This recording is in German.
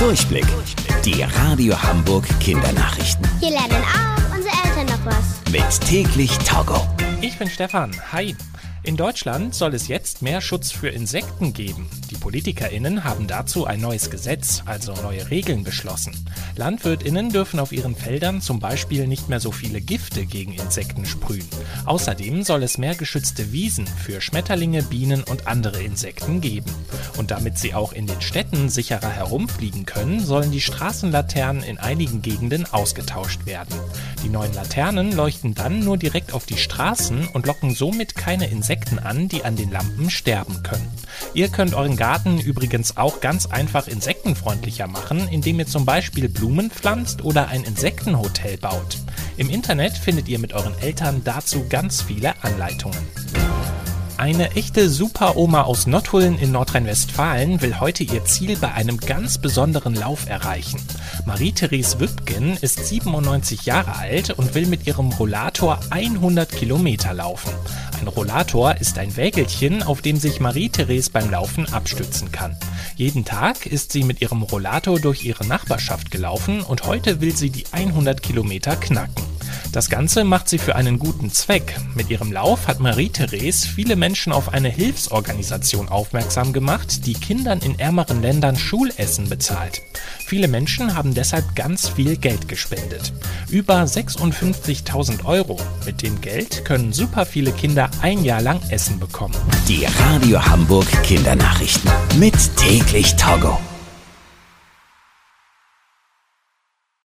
Durchblick. Die Radio Hamburg Kindernachrichten. Hier lernen auch unsere Eltern noch was. Mit täglich Togo. Ich bin Stefan. Hi. In Deutschland soll es jetzt mehr Schutz für Insekten geben. Die PolitikerInnen haben dazu ein neues Gesetz, also neue Regeln beschlossen. LandwirtInnen dürfen auf ihren Feldern zum Beispiel nicht mehr so viele Gifte gegen Insekten sprühen. Außerdem soll es mehr geschützte Wiesen für Schmetterlinge, Bienen und andere Insekten geben. Und damit sie auch in den Städten sicherer herumfliegen können, sollen die Straßenlaternen in einigen Gegenden ausgetauscht werden. Die neuen Laternen leuchten dann nur direkt auf die Straßen und locken somit keine Insekten an, die an den Lampen sterben können. Ihr könnt euren Garten übrigens auch ganz einfach insektenfreundlicher machen, indem ihr zum Beispiel Blumen pflanzt oder ein Insektenhotel baut. Im Internet findet ihr mit euren Eltern dazu ganz viele Anleitungen. Eine echte Superoma aus Nottuln in Nordrhein-Westfalen will heute ihr Ziel bei einem ganz besonderen Lauf erreichen. Marie-Therese Wübgen ist 97 Jahre alt und will mit ihrem Rollator 100 Kilometer laufen. Ein Rollator ist ein Wägelchen, auf dem sich Marie-Therese beim Laufen abstützen kann. Jeden Tag ist sie mit ihrem Rollator durch ihre Nachbarschaft gelaufen und heute will sie die 100 Kilometer knacken. Das Ganze macht sie für einen guten Zweck. Mit ihrem Lauf hat Marie-Therese viele Menschen auf eine Hilfsorganisation aufmerksam gemacht, die Kindern in ärmeren Ländern Schulessen bezahlt. Viele Menschen haben deshalb ganz viel Geld gespendet. Über 56.000 Euro. Mit dem Geld können super viele Kinder ein Jahr lang Essen bekommen. Die Radio Hamburg Kindernachrichten mit täglich Togo.